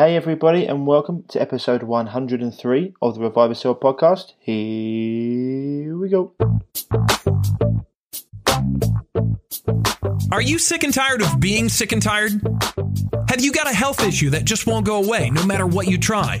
Hey, everybody, and welcome to episode 103 of the Revive Yourself podcast. Here we go. Are you sick and tired of being sick and tired? Have you got a health issue that just won't go away no matter what you try?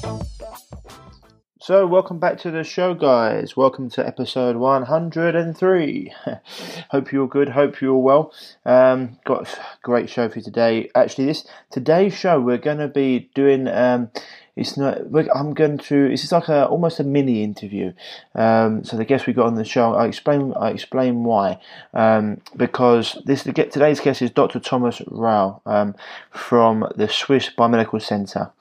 So, welcome back to the show, guys. Welcome to episode 103. hope you're good. Hope you're well. Um, got a great show for you today. Actually, this today's show we're going to be doing. Um, it's not. I'm going to. This is like a almost a mini interview. Um, so the guest we got on the show, I explain. I explain why. Um, because this today's guest is Dr. Thomas Rau um, from the Swiss Biomedical Centre.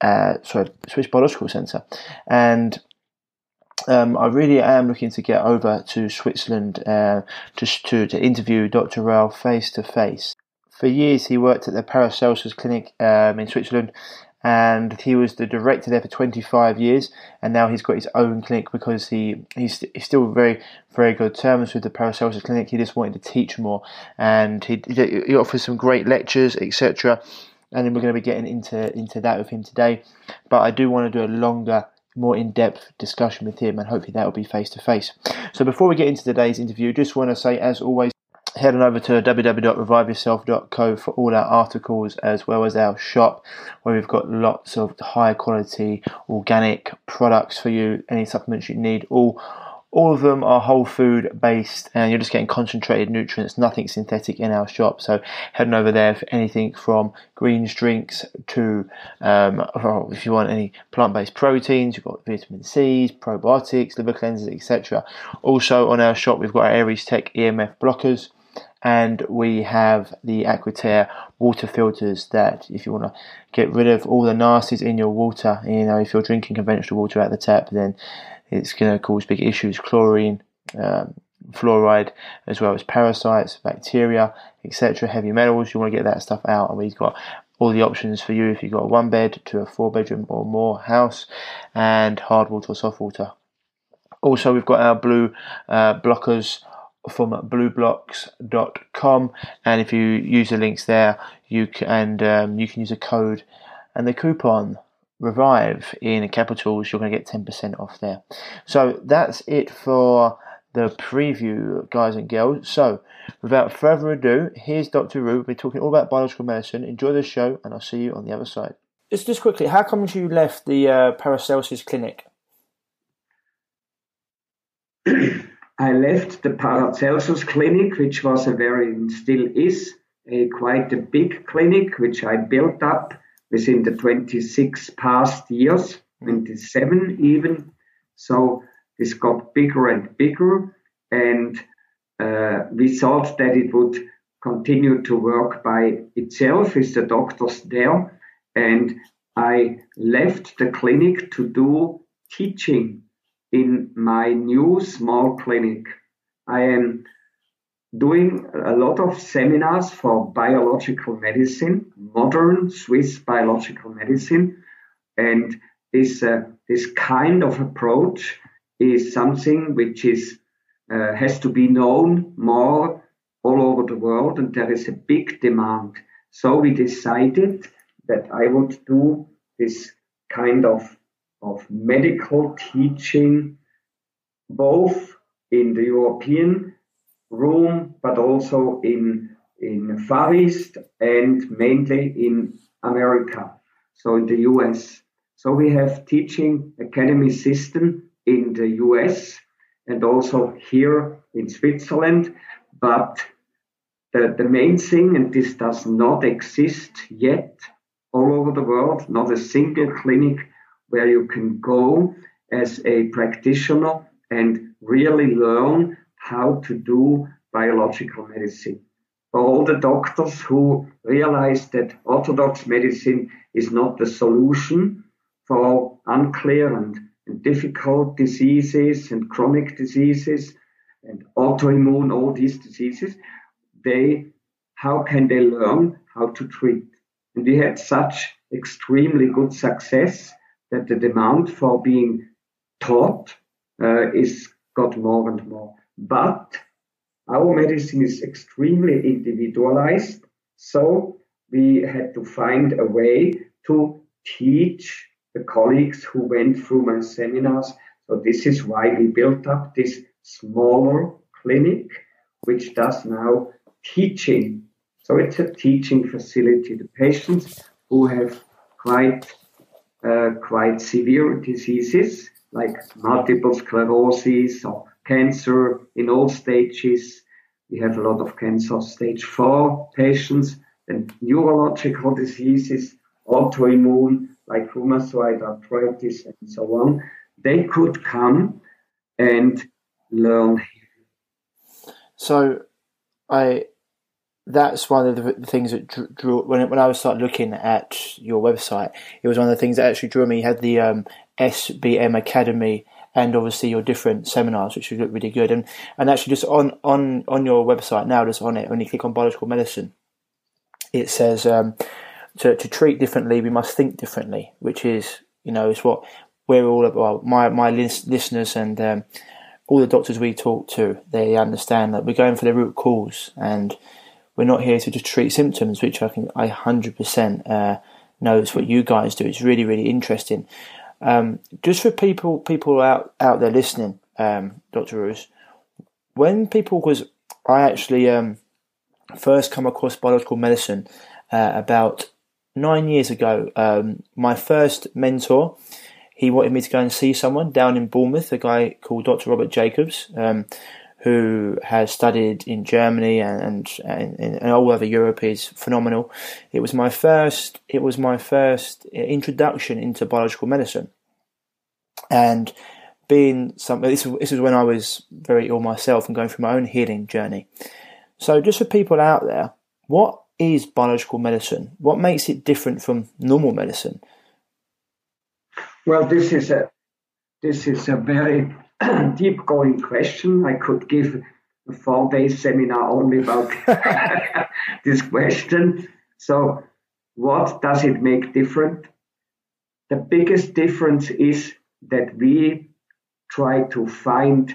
Uh, sorry, Swiss Biological Centre, and um, I really am looking to get over to Switzerland uh, to, to, interview Dr. Rau face to face. For years, he worked at the Paracelsus Clinic um, in Switzerland, and he was the director there for 25 years. And now he's got his own clinic because he he's, he's still very very good terms with the Paracelsus Clinic. He just wanted to teach more, and he he offers some great lectures, etc and then we're going to be getting into into that with him today. But I do want to do a longer, more in-depth discussion with him, and hopefully that will be face to face. So before we get into today's interview, just want to say, as always. Head on over to www.reviveyourself.co for all our articles as well as our shop where we've got lots of high quality organic products for you, any supplements you need, all all of them are whole food based and you're just getting concentrated nutrients, nothing synthetic in our shop. So heading over there for anything from greens drinks to um, if you want any plant based proteins, you've got vitamin C's, probiotics, liver cleansers, etc. Also on our shop, we've got our Aires Tech EMF blockers and we have the Aquitaire water filters that if you want to get rid of all the nasties in your water, you know, if you're drinking conventional water out the tap, then it's going to cause big issues, chlorine, um, fluoride, as well as parasites, bacteria, etc., heavy metals. You want to get that stuff out, and we've got all the options for you if you've got a one bed to a four bedroom or more house, and hard water or soft water. Also, we've got our blue uh, blockers from blublox.com, and if you use the links there, you can and um, you can use a code and the coupon Revive in capitals, you're going to get 10% off there. So that's it for the preview, guys and girls. So, without further ado, here's Dr. Rue. We're talking all about biological medicine. Enjoy the show, and I'll see you on the other side. Just, just quickly, how come you left the uh, Paracelsus clinic? I left the Paracelsus clinic, which was a very, and still is, a quite a big clinic, which I built up within the 26 past years, 27 even. So this got bigger and bigger, and uh, we thought that it would continue to work by itself with the doctors there. And I left the clinic to do teaching in my new small clinic. I am doing a lot of seminars for biological medicine, modern Swiss biological medicine, and this uh, this kind of approach is something which is uh, has to be known more all over the world, and there is a big demand. So we decided that I would do this kind of of medical teaching, both in the European room, but also in, in Far East and mainly in America, so in the US. So we have teaching academy system in the US and also here in Switzerland, but the, the main thing, and this does not exist yet all over the world, not a single clinic where you can go as a practitioner and really learn how to do biological medicine. For all the doctors who realize that orthodox medicine is not the solution for unclear and and difficult diseases and chronic diseases and autoimmune, all these diseases, they, how can they learn how to treat? And we had such extremely good success that the demand for being taught uh, is got more and more. But our medicine is extremely individualized, so we had to find a way to teach the colleagues who went through my seminars. So this is why we built up this smaller clinic, which does now teaching. So it's a teaching facility. The patients who have quite uh, quite severe diseases like multiple sclerosis or cancer in all stages. We have a lot of cancer stage four patients and neurological diseases, autoimmune like rheumatoid arthritis and so on. They could come and learn. So, I that's one of the things that drew when when I was started looking at your website. It was one of the things that actually drew me. You had the um, SBM Academy and obviously your different seminars, which would look really good. And and actually, just on on on your website now, just on it, when you click on biological medicine, it says um, to to treat differently, we must think differently, which is you know is what we're all about. My my listeners and um, all the doctors we talk to, they understand that we're going for the root cause and we're not here to just treat symptoms, which I can I hundred percent uh, knows what you guys do. It's really really interesting. Um, just for people people out out there listening, um, Doctor Roos, when people because I actually um, first come across biological medicine uh, about nine years ago. Um, my first mentor, he wanted me to go and see someone down in Bournemouth, a guy called Dr. Robert Jacobs. Um, who has studied in Germany and, and, and, all over Europe is phenomenal. It was my first. It was my first uh, introduction into biological medicine, and being some. This, this was when I was very ill myself and going through my own healing journey. So, just for people out there, what is biological medicine? What makes it different from normal medicine? Well, this is a this is a very deep going question. I could give a four day seminar only about this question. So, what does it make different? The biggest difference is that we try to find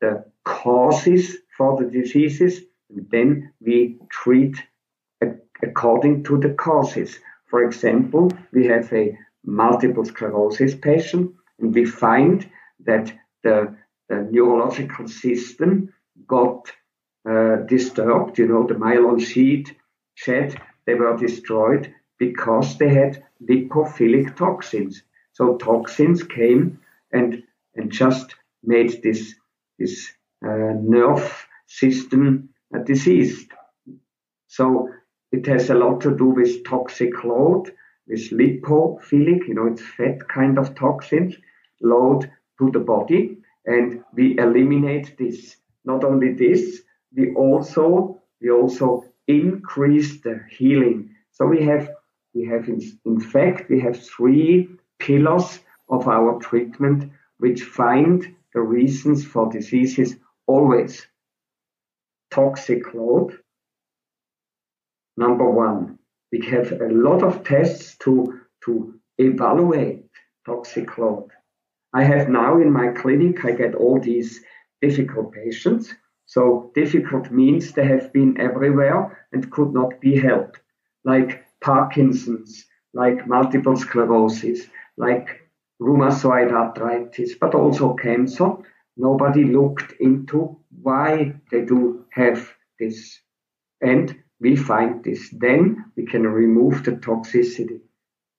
the causes for the diseases and then we treat according to the causes. For example, we have a multiple sclerosis patient and we find that the, the neurological system got uh, disturbed. You know, the myelin sheet shed, they were destroyed because they had lipophilic toxins. So toxins came and and just made this this uh, nerve system uh, diseased. So it has a lot to do with toxic load, with lipophilic, you know, it's fat kind of toxins, load to the body and we eliminate this. Not only this, we also we also increase the healing. So we have we have in, in fact we have three pillars of our treatment which find the reasons for diseases always. Toxic load. Number one, we have a lot of tests to, to evaluate toxic load. I have now in my clinic, I get all these difficult patients. So difficult means they have been everywhere and could not be helped, like Parkinson's, like multiple sclerosis, like rheumatoid arthritis, but also cancer. Nobody looked into why they do have this. And we find this. Then we can remove the toxicity.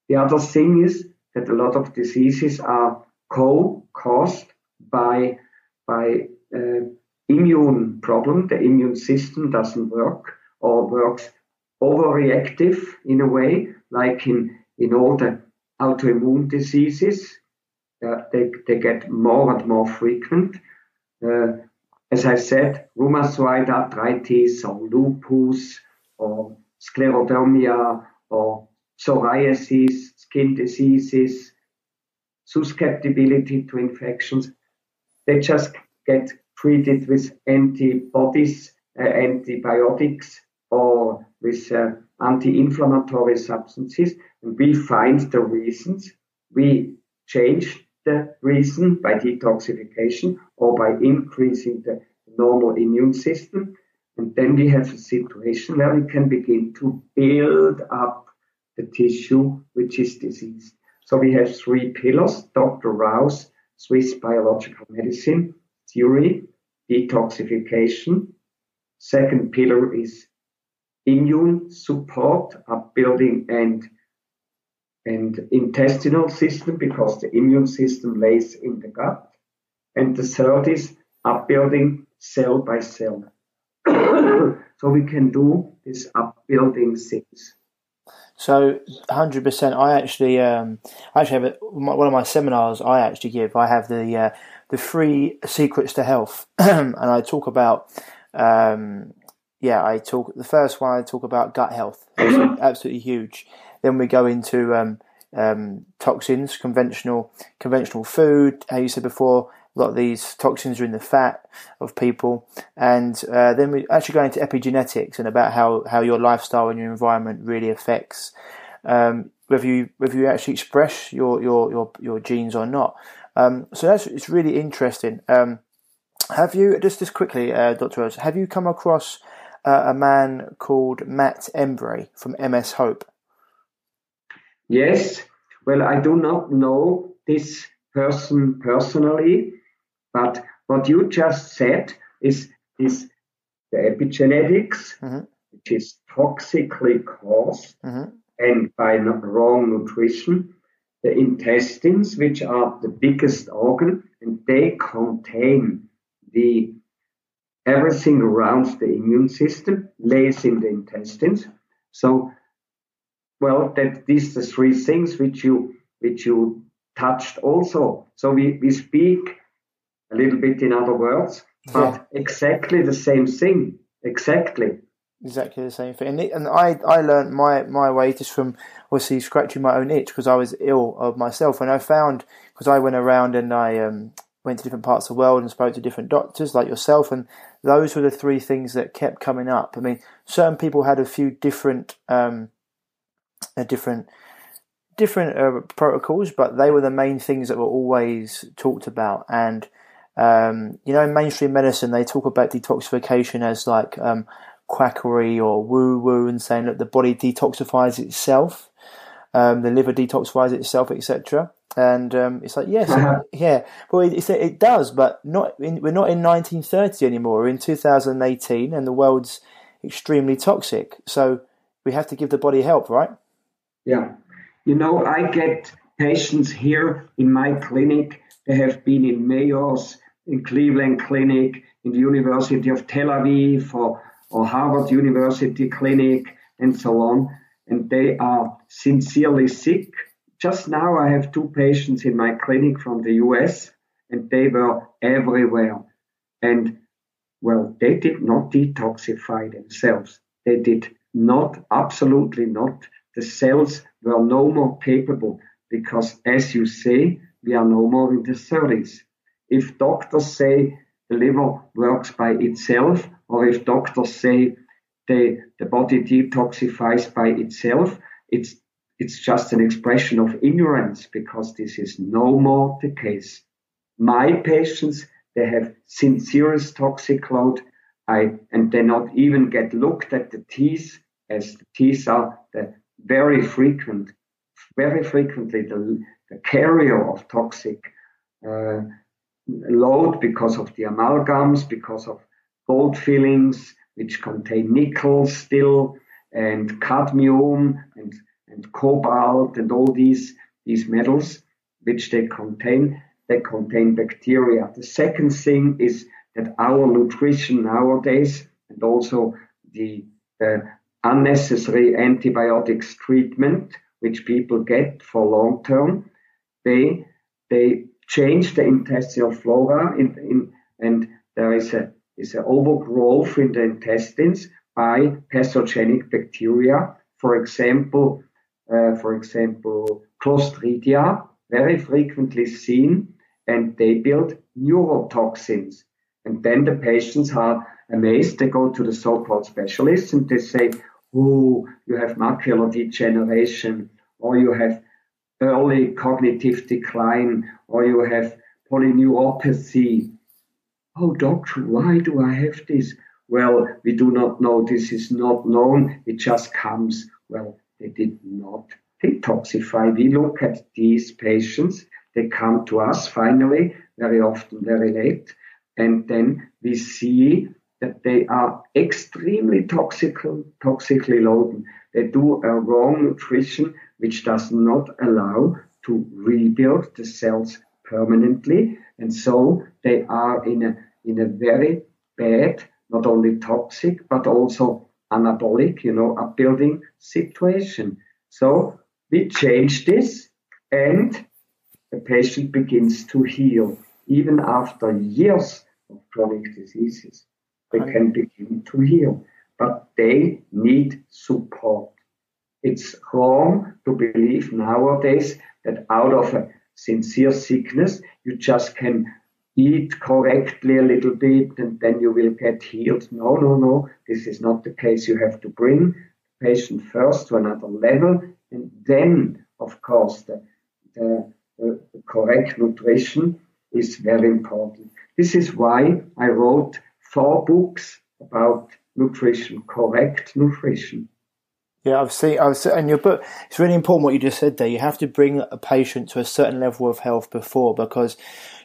The other thing is that a lot of diseases are co-caused by by uh, immune problem. The immune system doesn't work or works overreactive in a way, like in in all the autoimmune diseases. Uh, they they get more and more frequent. Uh, as I said, rheumatoid arthritis or lupus or sclerodermia or psoriasis, skin diseases, susceptibility to infections. They just get treated with antibodies, uh, antibiotics, or with uh, anti-inflammatory substances, and we find the reasons. We change the reason by detoxification or by increasing the normal immune system. And then we have a situation where we can begin to build up the tissue which is diseased. So we have three pillars, Dr. Rau's Swiss biological medicine theory, detoxification. Second pillar is immune support, upbuilding and and intestinal system because the immune system lays in the gut. And the third is upbuilding cell by cell. so we can do this upbuilding things. So, hundred percent. I actually, um, I actually have a, one of my seminars. I actually give. I have the uh, the three secrets to health, and I talk about. Um, yeah, I talk. The first one I talk about gut health, absolutely, absolutely huge. Then we go into um, um, toxins, conventional conventional food. How you said before, a lot of these toxins are in the fat of people, and uh, then we actually go into epigenetics and about how, how your lifestyle and your environment really affects um, whether you whether you actually express your your your, your genes or not. Um, so that's it's really interesting. Um, have you just just quickly, uh, Dr. Rose, have you come across uh, a man called Matt Embry from MS Hope? Yes. Well, I do not know this person personally, but what you just said is is the epigenetics, mm-hmm. which is toxically caused mm-hmm. and by wrong nutrition. The intestines, which are the biggest organ, and they contain the everything around the immune system lays in the intestines. So, well, that these the three things which you which you touched also. So we, we speak a little bit in other words, but yeah. exactly the same thing. Exactly. Exactly the same thing. And, and I, I learned my, my way just from obviously scratching my own itch because I was ill of myself. And I found, because I went around and I um, went to different parts of the world and spoke to different doctors like yourself, and those were the three things that kept coming up. I mean, certain people had a few different, um, a different different uh, protocols, but they were the main things that were always talked about. And um, you know, in mainstream medicine, they talk about detoxification as like um, quackery or woo woo, and saying that the body detoxifies itself, um, the liver detoxifies itself, etc. And um, it's like yes, uh-huh. yeah, well, it, it does, but not. In, we're not in 1930 anymore. We're in 2018, and the world's extremely toxic. So we have to give the body help, right? Yeah. You know, I get patients here in my clinic. They have been in Mayo's, in Cleveland Clinic, in the University of Tel Aviv, or, or Harvard University Clinic, and so on. And they are sincerely sick. Just now, I have two patients in my clinic from the US, and they were everywhere. And well, they did not detoxify themselves. They did not, absolutely not. The cells were no more capable because, as you say, we are no more in the 30s. If doctors say the liver works by itself, or if doctors say the, the body detoxifies by itself, it's, it's just an expression of ignorance because this is no more the case. My patients, they have sincerest toxic load, I, and they not even get looked at the teeth as the teeth are the very frequent, very frequently the, the carrier of toxic uh, load because of the amalgams, because of gold fillings, which contain nickel still, and cadmium and, and cobalt and all these, these metals which they contain. They contain bacteria. The second thing is that our nutrition nowadays and also the, unnecessary antibiotics treatment, which people get for long term, they they change the intestinal flora in, in, and there is a is an overgrowth in the intestines by pathogenic bacteria. For example, uh, for example, Clostridia very frequently seen, and they build neurotoxins. And then the patients are amazed. They go to the so-called specialists and they say, "Oh, you have macular degeneration, or you have early cognitive decline, or you have polyneuropathy." Oh, doctor, why do I have this? Well, we do not know. This is not known. It just comes. Well, they did not detoxify. We look at these patients. They come to us finally, very often very late. And then we see that they are extremely toxic, toxically loaded. They do a wrong nutrition, which does not allow to rebuild the cells permanently. And so they are in a, in a very bad, not only toxic, but also anabolic, you know, upbuilding situation. So we change this and the patient begins to heal. Even after years of chronic diseases, they can begin to heal, but they need support. It's wrong to believe nowadays that out of a sincere sickness, you just can eat correctly a little bit and then you will get healed. No, no, no. This is not the case. You have to bring the patient first to another level and then, of course, the, the, the correct nutrition is very important. This is why I wrote four books about nutrition, correct nutrition. Yeah, I've seen, I've seen, and your book, it's really important what you just said there. You have to bring a patient to a certain level of health before, because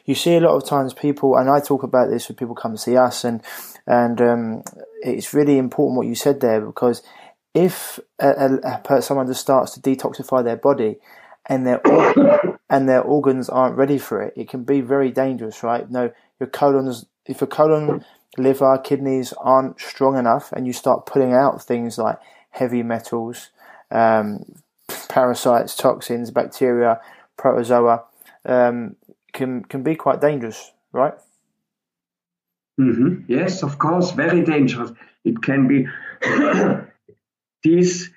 you see a lot of times people, and I talk about this when people come to see us, and, and, um, it's really important what you said there, because if a, a, a, someone just starts to detoxify their body and their, and their organs aren't ready for it, it can be very dangerous, right? No, your colon's, if your colon, liver, kidneys aren't strong enough and you start putting out things like heavy metals, um, parasites, toxins, bacteria, protozoa, um, can can be quite dangerous, right? Mm-hmm. Yes, of course, very dangerous. It can be these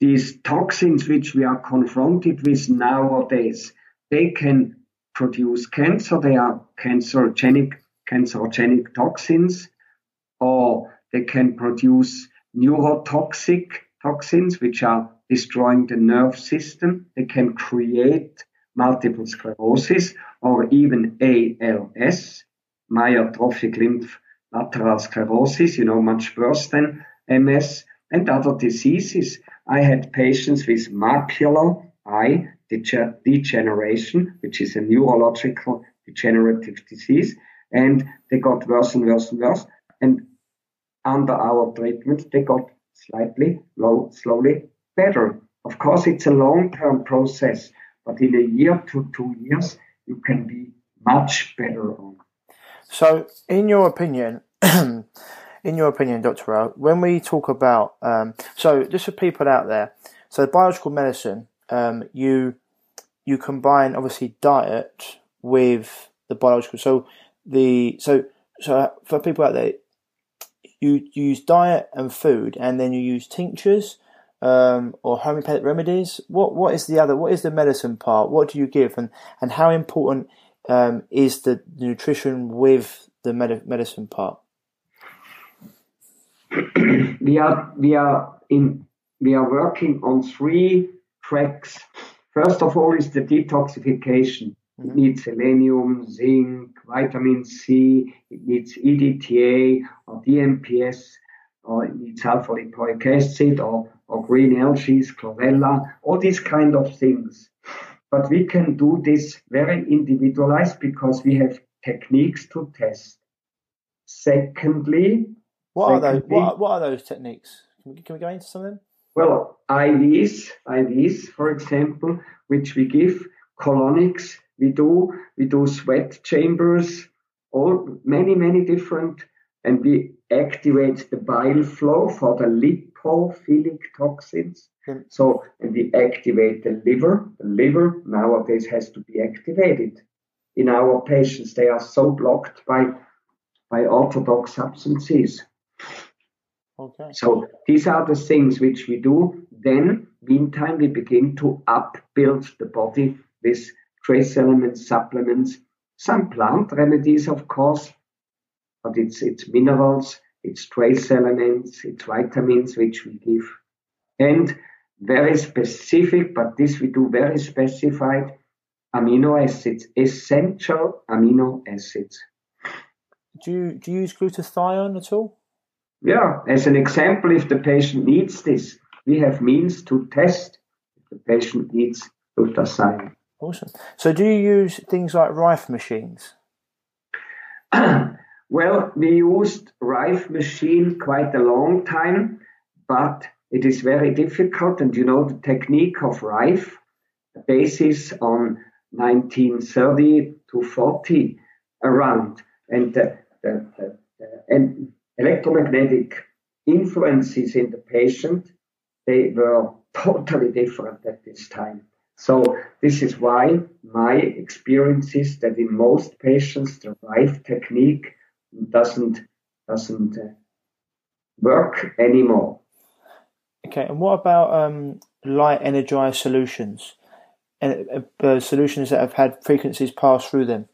these toxins which we are confronted with nowadays. They can produce cancer. They are cancerogenic cancerogenic toxins, or they can produce neurotoxic toxins, which are destroying the nerve system. They can create multiple sclerosis or even ALS, myotrophic lymph lateral sclerosis, you know, much worse than MS and other diseases. I had patients with macular eye degeneration, which is a neurological degenerative disease, and they got worse and worse and worse. And under our treatment, they got slightly, low, slowly better. Of course, it's a long-term process, but in a year to two years, you can be much better on. So, in your opinion, in your opinion, Dr. Rau, when we talk about, um, so just for people out there, so biological medicine, um, you you combine obviously diet with the biological. So the so so for people out there, you use diet and food, and then you use tinctures um, or homeopathic remedies. What what is the other? What is the medicine part? What do you give, and and how important um, is the nutrition with the med- medicine part? we are we are in we are working on three tracks. First of all is the detoxification. Mm-hmm. It needs selenium, zinc, vitamin C, it needs EDTA or DMPS, or it needs alpha lipoic acid or, or green algae, chlorella, all these kind of things. But we can do this very individualized because we have techniques to test. Secondly, what secondly, are those? What, what are those techniques? Can we, can we go into some of them? Well, IVs, IVs, for example, which we give colonics we do we do sweat chambers, all many many different, and we activate the bile flow for the lipophilic toxins. Mm. So and we activate the liver. The liver nowadays has to be activated. In our patients, they are so blocked by by orthodox substances. Okay. So these are the things which we do. Then, meantime, we begin to upbuild the body with trace elements, supplements, some plant remedies, of course, but it's, it's minerals, it's trace elements, it's vitamins which we give. And very specific, but this we do very specified amino acids, essential amino acids. Do you, do you use glutathione at all? Yeah, as an example, if the patient needs this, we have means to test if the patient needs glutathione. Awesome. So, do you use things like Rife machines? well, we used Rife machine quite a long time, but it is very difficult. And you know the technique of Rife, basis on 1930 to 40 around, and the, the, the and electromagnetic influences in the patient, they were totally different at this time. So this is why my experience is that in most patients the Rife technique doesn't doesn't uh, work anymore. Okay, and what about um, light energized solutions and uh, uh, solutions that have had frequencies pass through them?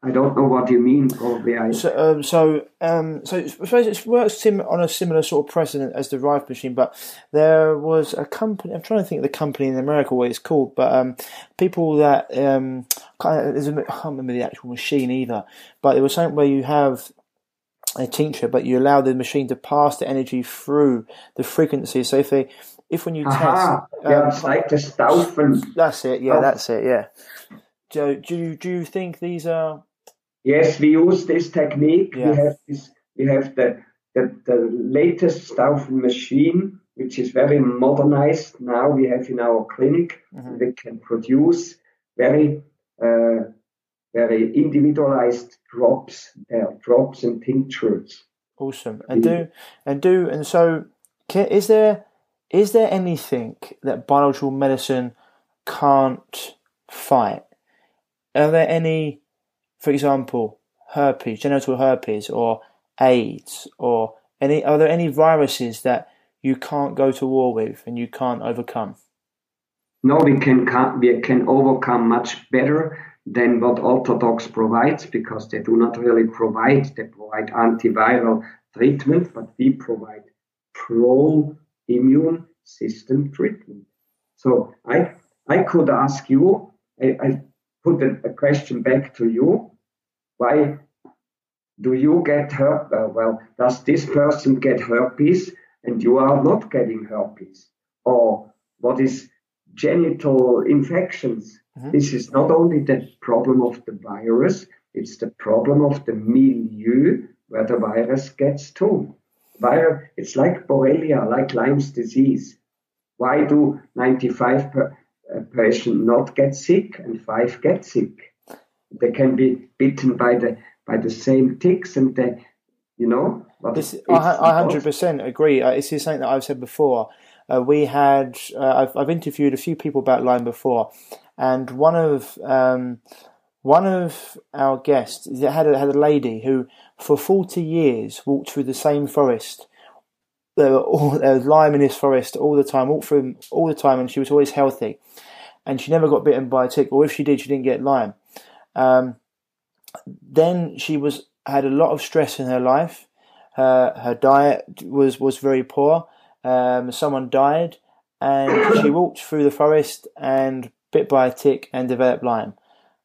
I don't know what you mean, probably. I... So, um, so, um, so I suppose it works sim- on a similar sort of precedent as the Rife machine, but there was a company. I'm trying to think of the company in America what it's called, but um, people that um, I can't remember the actual machine either, but it was something where you have a tincture, but you allow the machine to pass the energy through the frequency. So if they, if when you Aha, test, yeah, um, it's like the Staufen. That's it. Yeah, that's it. Yeah. Do, do do you think these are Yes, we use this technique. Yeah. We have this. We have the the, the latest Staufen machine, which is very modernized now. We have in our clinic. Mm-hmm. We can produce very uh, very individualized drops, uh, drops and tinctures. Awesome. And do and do and so. Is there is there anything that biological medicine can't fight? Are there any for example, herpes, genital herpes, or AIDS, or any are there any viruses that you can't go to war with and you can't overcome? No, we can we can overcome much better than what Orthodox provides because they do not really provide. They provide antiviral treatment, but we provide pro immune system treatment. So I I could ask you, I, I put a, a question back to you. Why do you get herpes? Uh, well, does this person get herpes and you are not getting herpes? Or what is genital infections? Mm-hmm. This is not only the problem of the virus, it's the problem of the milieu where the virus gets to. Virus, it's like Borrelia, like Lyme's disease. Why do 95 per, a patient not get sick and five get sick. They can be bitten by the by the same ticks and they, you know. This, I hundred percent agree. Uh, this is something that I've said before. Uh, we had uh, I've, I've interviewed a few people about Lyme before, and one of um, one of our guests had a, had a lady who for forty years walked through the same forest there, were all, there was Lyme in this forest all the time, all through all the time, and she was always healthy, and she never got bitten by a tick, or if she did, she didn't get Lyme. Um, then she was had a lot of stress in her life. Her her diet was was very poor. Um, someone died, and she walked through the forest and bit by a tick and developed Lyme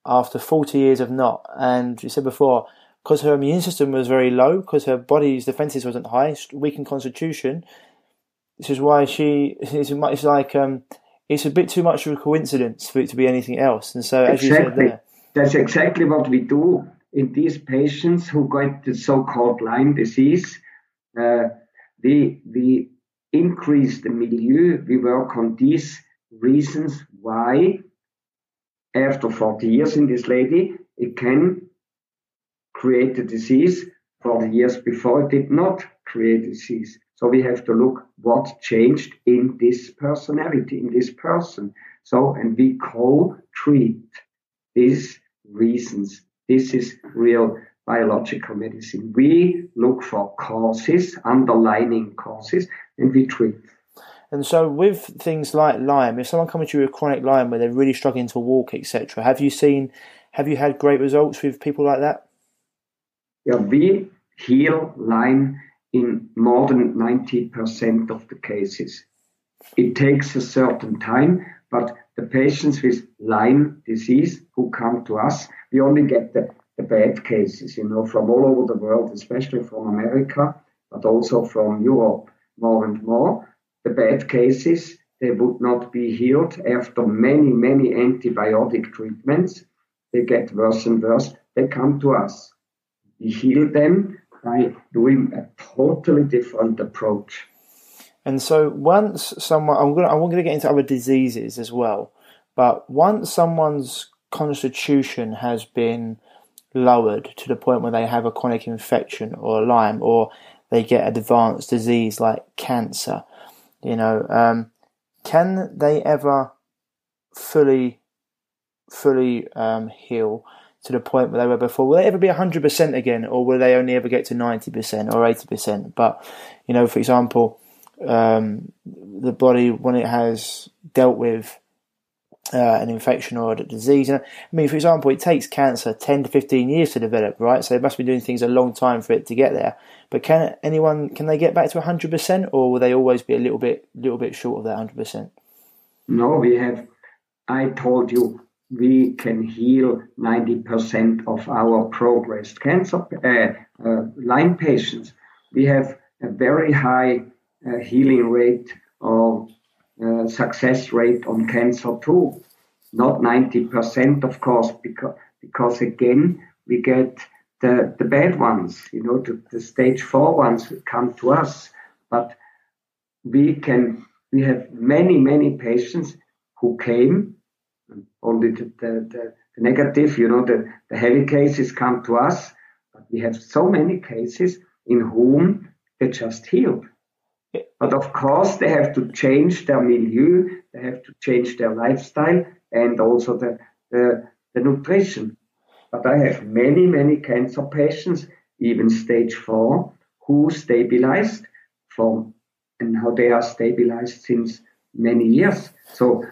after 40 years of not. And she said before, because her immune system was very low, because her body's defenses wasn't high, weakened constitution. This is why she. It's, it's like um, it's a bit too much of a coincidence for it to be anything else. And so, as exactly. you said there, that's exactly what we do in these patients who got the so-called Lyme disease. Uh, we we increase the milieu. We work on these reasons why, after 40 years in this lady, it can create a disease for the years before it did not create disease. So we have to look what changed in this personality, in this person. So, and we co-treat these reasons. This is real biological medicine. We look for causes, underlying causes, and we treat. And so, with things like Lyme, if someone comes to you with chronic Lyme where they're really struggling to walk, etc., have you seen, have you had great results with people like that? Yeah, we heal Lyme in more than 90% of the cases. It takes a certain time, but the patients with Lyme disease who come to us, we only get the, the bad cases, you know, from all over the world, especially from America, but also from Europe more and more. The bad cases, they would not be healed after many, many antibiotic treatments. They get worse and worse. They come to us. Heal them by doing a totally different approach. And so once someone, I'm going to, I'm going to get into other diseases as well, but once someone's constitution has been lowered to the point where they have a chronic infection or Lyme or they get advanced disease like cancer, you know, um, can they ever fully, fully um, heal to the point where they were before? Will they ever be 100% again, or will they only ever get to 90% or 80%? But, you know, for example, um, the body, when it has dealt with uh, an infection or a disease. I mean, for example, it takes cancer 10 to 15 years to develop, right? So it must be doing things a long time for it to get there. But can anyone, can they get back to 100% or will they always be a little bit, little bit short of that 100%? No, we have, I told you, we can heal 90% of our progressed cancer, uh, uh, Lyme patients. We have a very high uh, healing rate or uh, success rate on cancer too. Not 90%, of course, because, because again, we get the, the bad ones, you know, the, the stage four ones come to us. But we can, we have many, many patients who came only the, the, the, the negative, you know, the, the heavy cases come to us, but we have so many cases in whom they just healed. But of course, they have to change their milieu, they have to change their lifestyle and also the, the, the nutrition. But I have many, many cancer patients, even stage four, who stabilized from and how they are stabilized since many years. So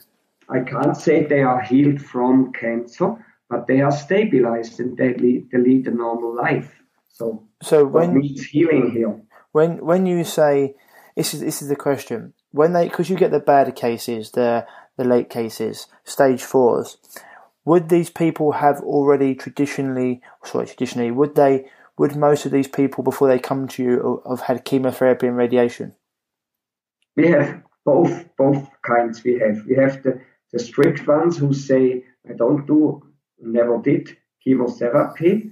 I can't say they are healed from cancer, but they are stabilized and they lead, they lead a normal life. So, so when needs healing here? When when you say this is this is the question when they because you get the bad cases, the the late cases, stage fours. Would these people have already traditionally, sorry, traditionally, would they, would most of these people before they come to you have had chemotherapy and radiation? We have both both kinds. We have we have the the strict ones who say I don't do, never did chemotherapy,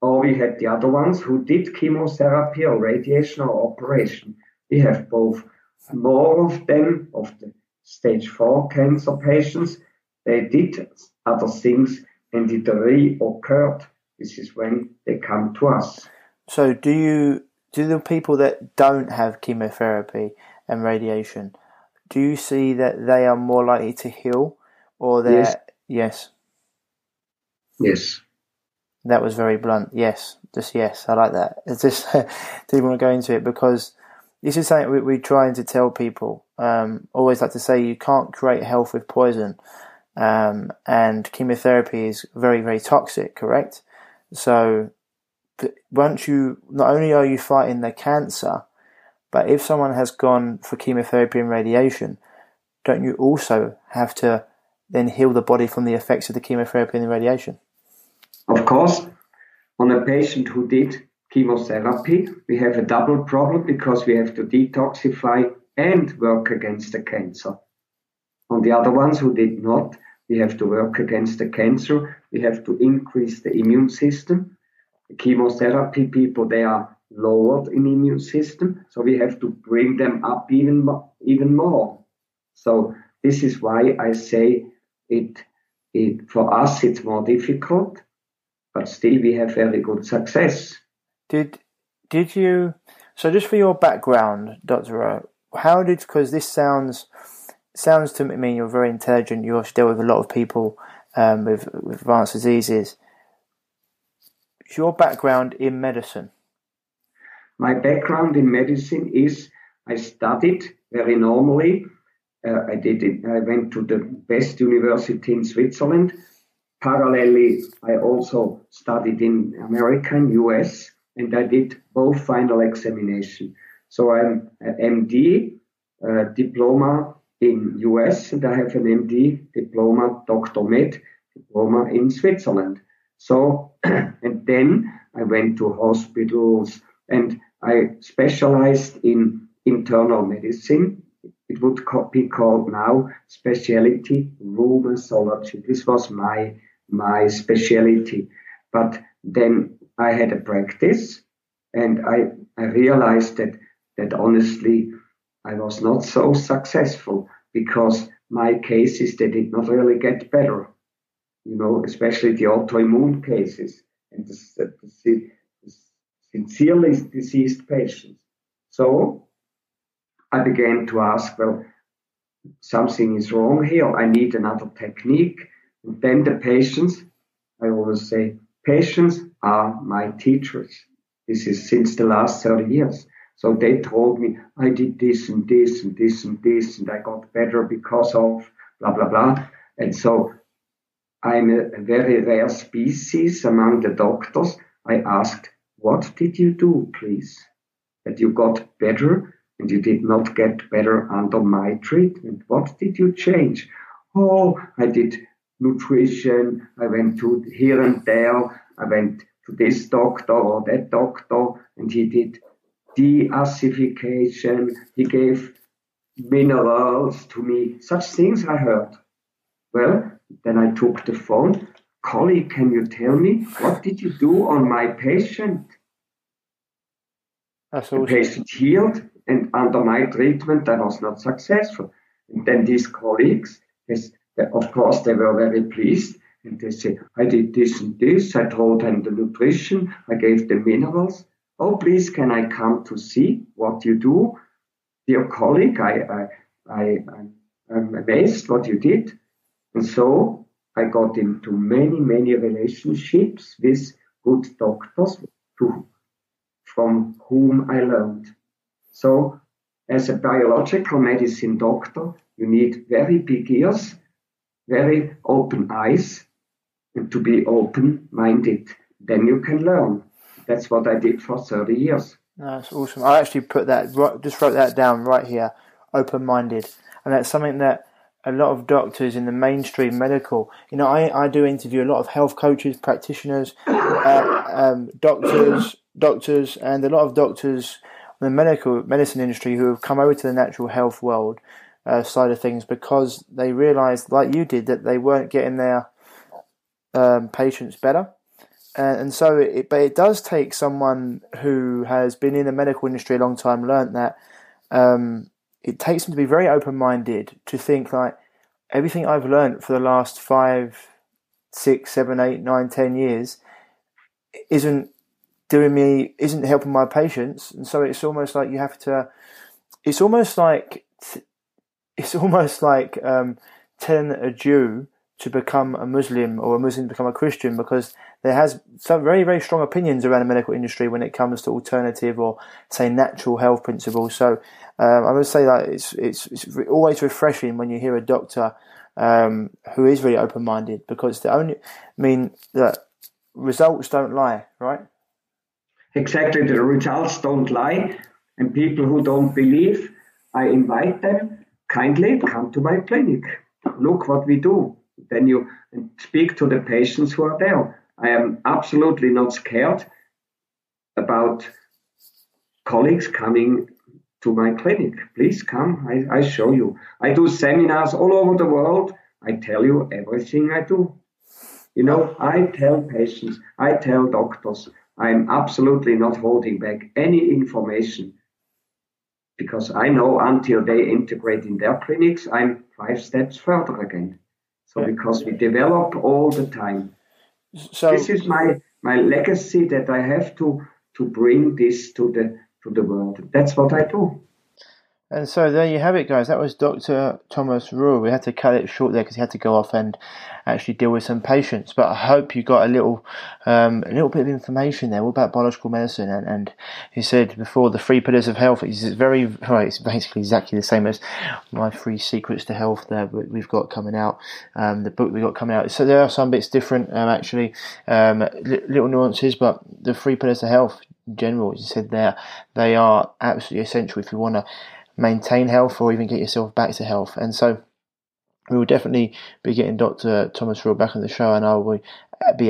or we had the other ones who did chemotherapy or radiation or operation. We have both. More of them, of the stage four cancer patients, they did other things and it reoccurred. This is when they come to us. So, do you do the people that don't have chemotherapy and radiation? Do you see that they are more likely to heal, or that yes, yes, yes. That was very blunt. Yes, just yes. I like that. It's just didn't want to go into it because this is something we, we're trying to tell people. Um, always like to say you can't create health with poison, um, and chemotherapy is very very toxic. Correct. So once you not only are you fighting the cancer, but if someone has gone for chemotherapy and radiation, don't you also have to then heal the body from the effects of the chemotherapy and the radiation? Of course, on a patient who did chemotherapy, we have a double problem because we have to detoxify and work against the cancer. On the other ones who did not, we have to work against the cancer. We have to increase the immune system. The chemotherapy people, they are lowered in the immune system, so we have to bring them up even even more. So this is why I say it. It for us it's more difficult but still we have very good success. Did did you? So just for your background, Doctor how did because this sounds sounds to me you're very intelligent. You also deal with a lot of people um, with, with advanced diseases. Your background in medicine. My background in medicine is I studied very normally. Uh, I did it. I went to the best university in Switzerland. Parallelly, I also studied in America and US, and I did both final examination. So I'm an MD uh, diploma in US, and I have an MD diploma, Dr. Med diploma in Switzerland. So, and then I went to hospitals and I specialized in internal medicine. It would be called now specialty rheumatology. This was my my specialty. But then I had a practice and I, I realized that that honestly I was not so successful because my cases they did not really get better. You know, especially the autoimmune cases and the, the, sincerely diseased patients. So I began to ask, well, something is wrong here. I need another technique. And then the patients, I always say, patients are my teachers. This is since the last 30 years. So they told me I did this and this and this and this, and I got better because of blah, blah, blah. And so I'm a very rare species among the doctors. I asked, what did you do, please? That you got better and you did not get better under my treatment. What did you change? Oh, I did nutrition. I went to here and there. I went to this doctor or that doctor, and he did deacidification. He gave minerals to me. Such things I heard. Well, then I took the phone. Colleague, can you tell me what did you do on my patient? Ah, awesome. The patient healed, and under my treatment, I was not successful. And then these colleagues, this, of course, they were very pleased. And they say, I did this and this. I told them the nutrition. I gave them minerals. Oh, please, can I come to see what you do? Dear colleague, I, I, I, I'm amazed what you did. And so I got into many, many relationships with good doctors to, from whom I learned. So as a biological medicine doctor, you need very big ears, very open eyes, and to be open minded. Then you can learn. That's what I did for 30 years. That's awesome. I actually put that, just wrote that down right here, open minded. And that's something that a lot of doctors in the mainstream medical, you know, I, I do interview a lot of health coaches, practitioners, uh, um, doctors, doctors, and a lot of doctors in the medical medicine industry who have come over to the natural health world uh, side of things because they realised, like you did, that they weren't getting their um, patients better. And, and so, it, but it does take someone who has been in the medical industry a long time, learnt that um, it takes them to be very open minded to think like everything I've learned for the last five, six, seven, eight, nine, ten years isn't doing me, isn't helping my patients. And so it's almost like you have to, it's almost like, it's almost like um, telling a Jew to become a Muslim or a Muslim to become a Christian because there has some very, very strong opinions around the medical industry when it comes to alternative or say natural health principles. So um, I would say that it's, it's, it's always refreshing when you hear a doctor um, who is really open minded because the only, I mean, that results don't lie, right? Exactly, the results don't lie, and people who don't believe, I invite them kindly come to my clinic. Look what we do then you speak to the patients who are there. I am absolutely not scared about colleagues coming to my clinic. Please come, I, I show you. I do seminars all over the world. I tell you everything I do. You know, I tell patients, I tell doctors, I'm absolutely not holding back any information because I know until they integrate in their clinics, I'm five steps further again. So because we develop all the time. So this is my my legacy that I have to to bring this to the to the world. That's what I do. And so there you have it, guys. That was Dr. Thomas Rau. We had to cut it short there because he had to go off and actually deal with some patients. But I hope you got a little, um, a little bit of information there all about biological medicine. And, and he said before the three pillars of health. It's very, well, it's basically exactly the same as my three secrets to health there we've got coming out. Um, the book we got coming out. So there are some bits different, um, actually, um, little nuances, but the three pillars of health general, as you said there, they are absolutely essential if you want to maintain health or even get yourself back to health. And so we will definitely be getting Dr. Thomas Rau back on the show, and I will be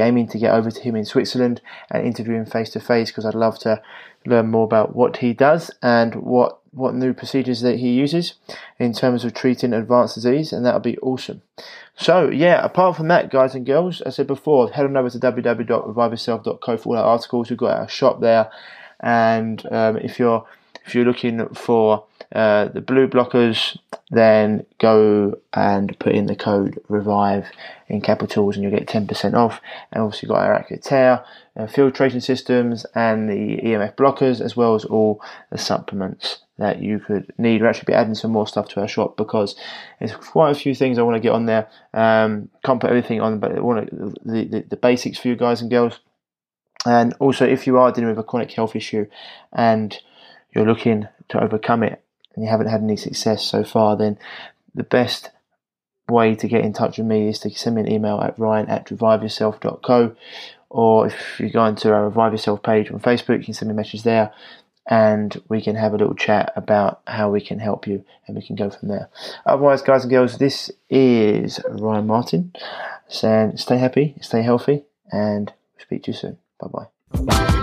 aiming to get over to him in Switzerland and interview him face to face because I'd love to learn more about what he does and what what new procedures that he uses in terms of treating advanced disease, and that would be awesome. So, yeah, apart from that, guys and girls, as I said before, head on over to www.reviveyourself.co for all our articles. We've got our shop there, and um, if you're if you're looking for uh, the blue blockers, then go and put in the code revive in capitals and you'll get 10% off. And obviously got our Accutear, uh, filtration systems and the EMF blockers as well as all the supplements that you could need. we're actually be adding some more stuff to our shop because there's quite a few things I want to get on there. Um, can't put everything on, but I want to, the, the, the basics for you guys and girls. And also, if you are dealing with a chronic health issue and you're looking to overcome it and you haven't had any success so far, then the best way to get in touch with me is to send me an email at ryan at reviveyourself.co or if you go into our Revive Yourself page on Facebook, you can send me a message there and we can have a little chat about how we can help you and we can go from there. Otherwise, guys and girls, this is Ryan Martin saying stay happy, stay healthy, and speak to you soon. Bye bye.